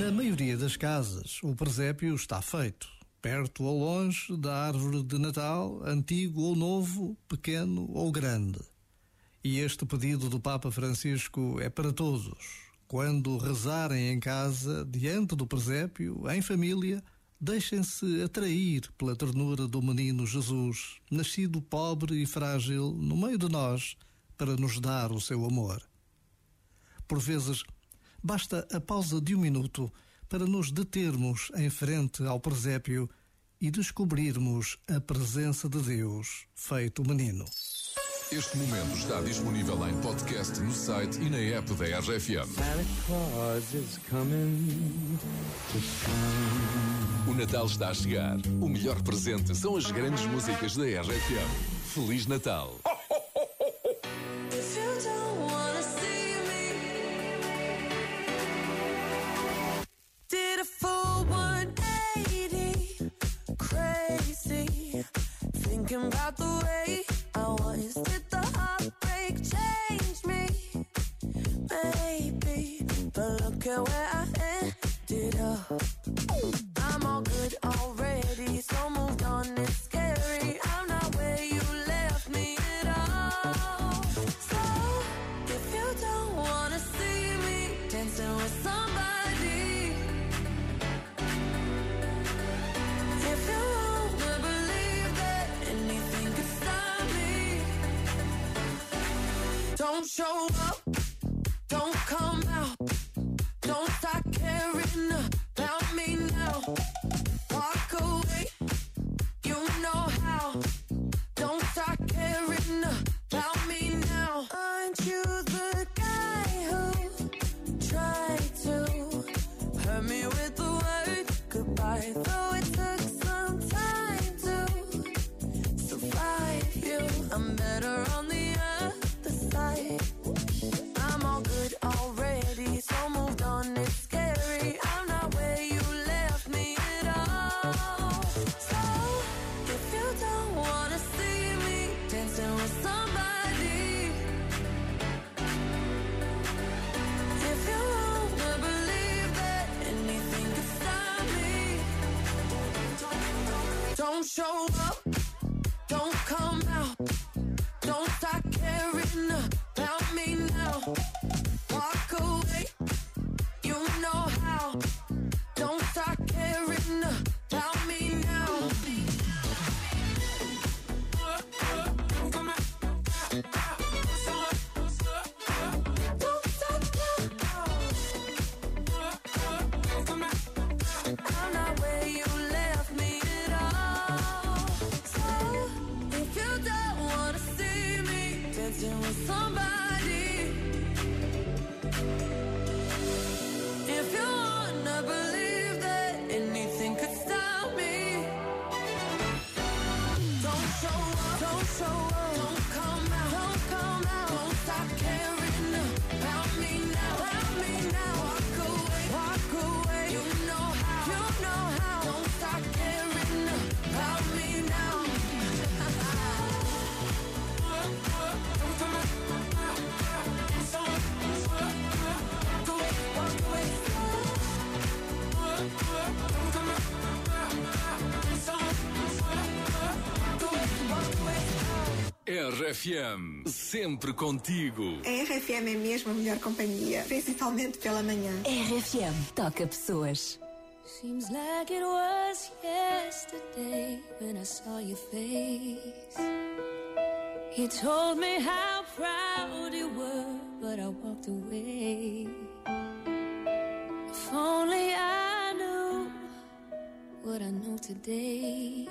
Na maioria das casas, o presépio está feito. Perto ou longe da árvore de Natal, antigo ou novo, pequeno ou grande. E este pedido do Papa Francisco é para todos. Quando rezarem em casa, diante do presépio, em família, deixem-se atrair pela ternura do menino Jesus, nascido pobre e frágil no meio de nós, para nos dar o seu amor. Por vezes, Basta a pausa de um minuto para nos determos em frente ao presépio e descobrirmos a presença de Deus feito menino. Este momento está disponível em podcast no site e na app da RFM. O Natal está a chegar. O melhor presente são as grandes músicas da RFM. Feliz Natal! Maybe, but look at where I ended up. I'm all good already, so moved on. It's scary. I'm not where you left me at all. So, if you don't wanna see me dancing with somebody, if you wanna believe that anything could stop me, don't show up, don't come out, don't start caring about me now. Walk away, you know how. Don't start caring about me now. Aren't you the guy who tried to hurt me with the word goodbye? Though it took some time to survive you, I'm better on the other side. Show up, don't come out, don't start caring about me now. so I Don't come out, Don't come out. Don't stop caring. RFM, sempre contigo. A RFM é mesmo a melhor companhia, principalmente pela manhã. RFM toca pessoas. Seems like it was yesterday when I saw your face. You told me how proud you were, but I walked away. If only I knew what I know today.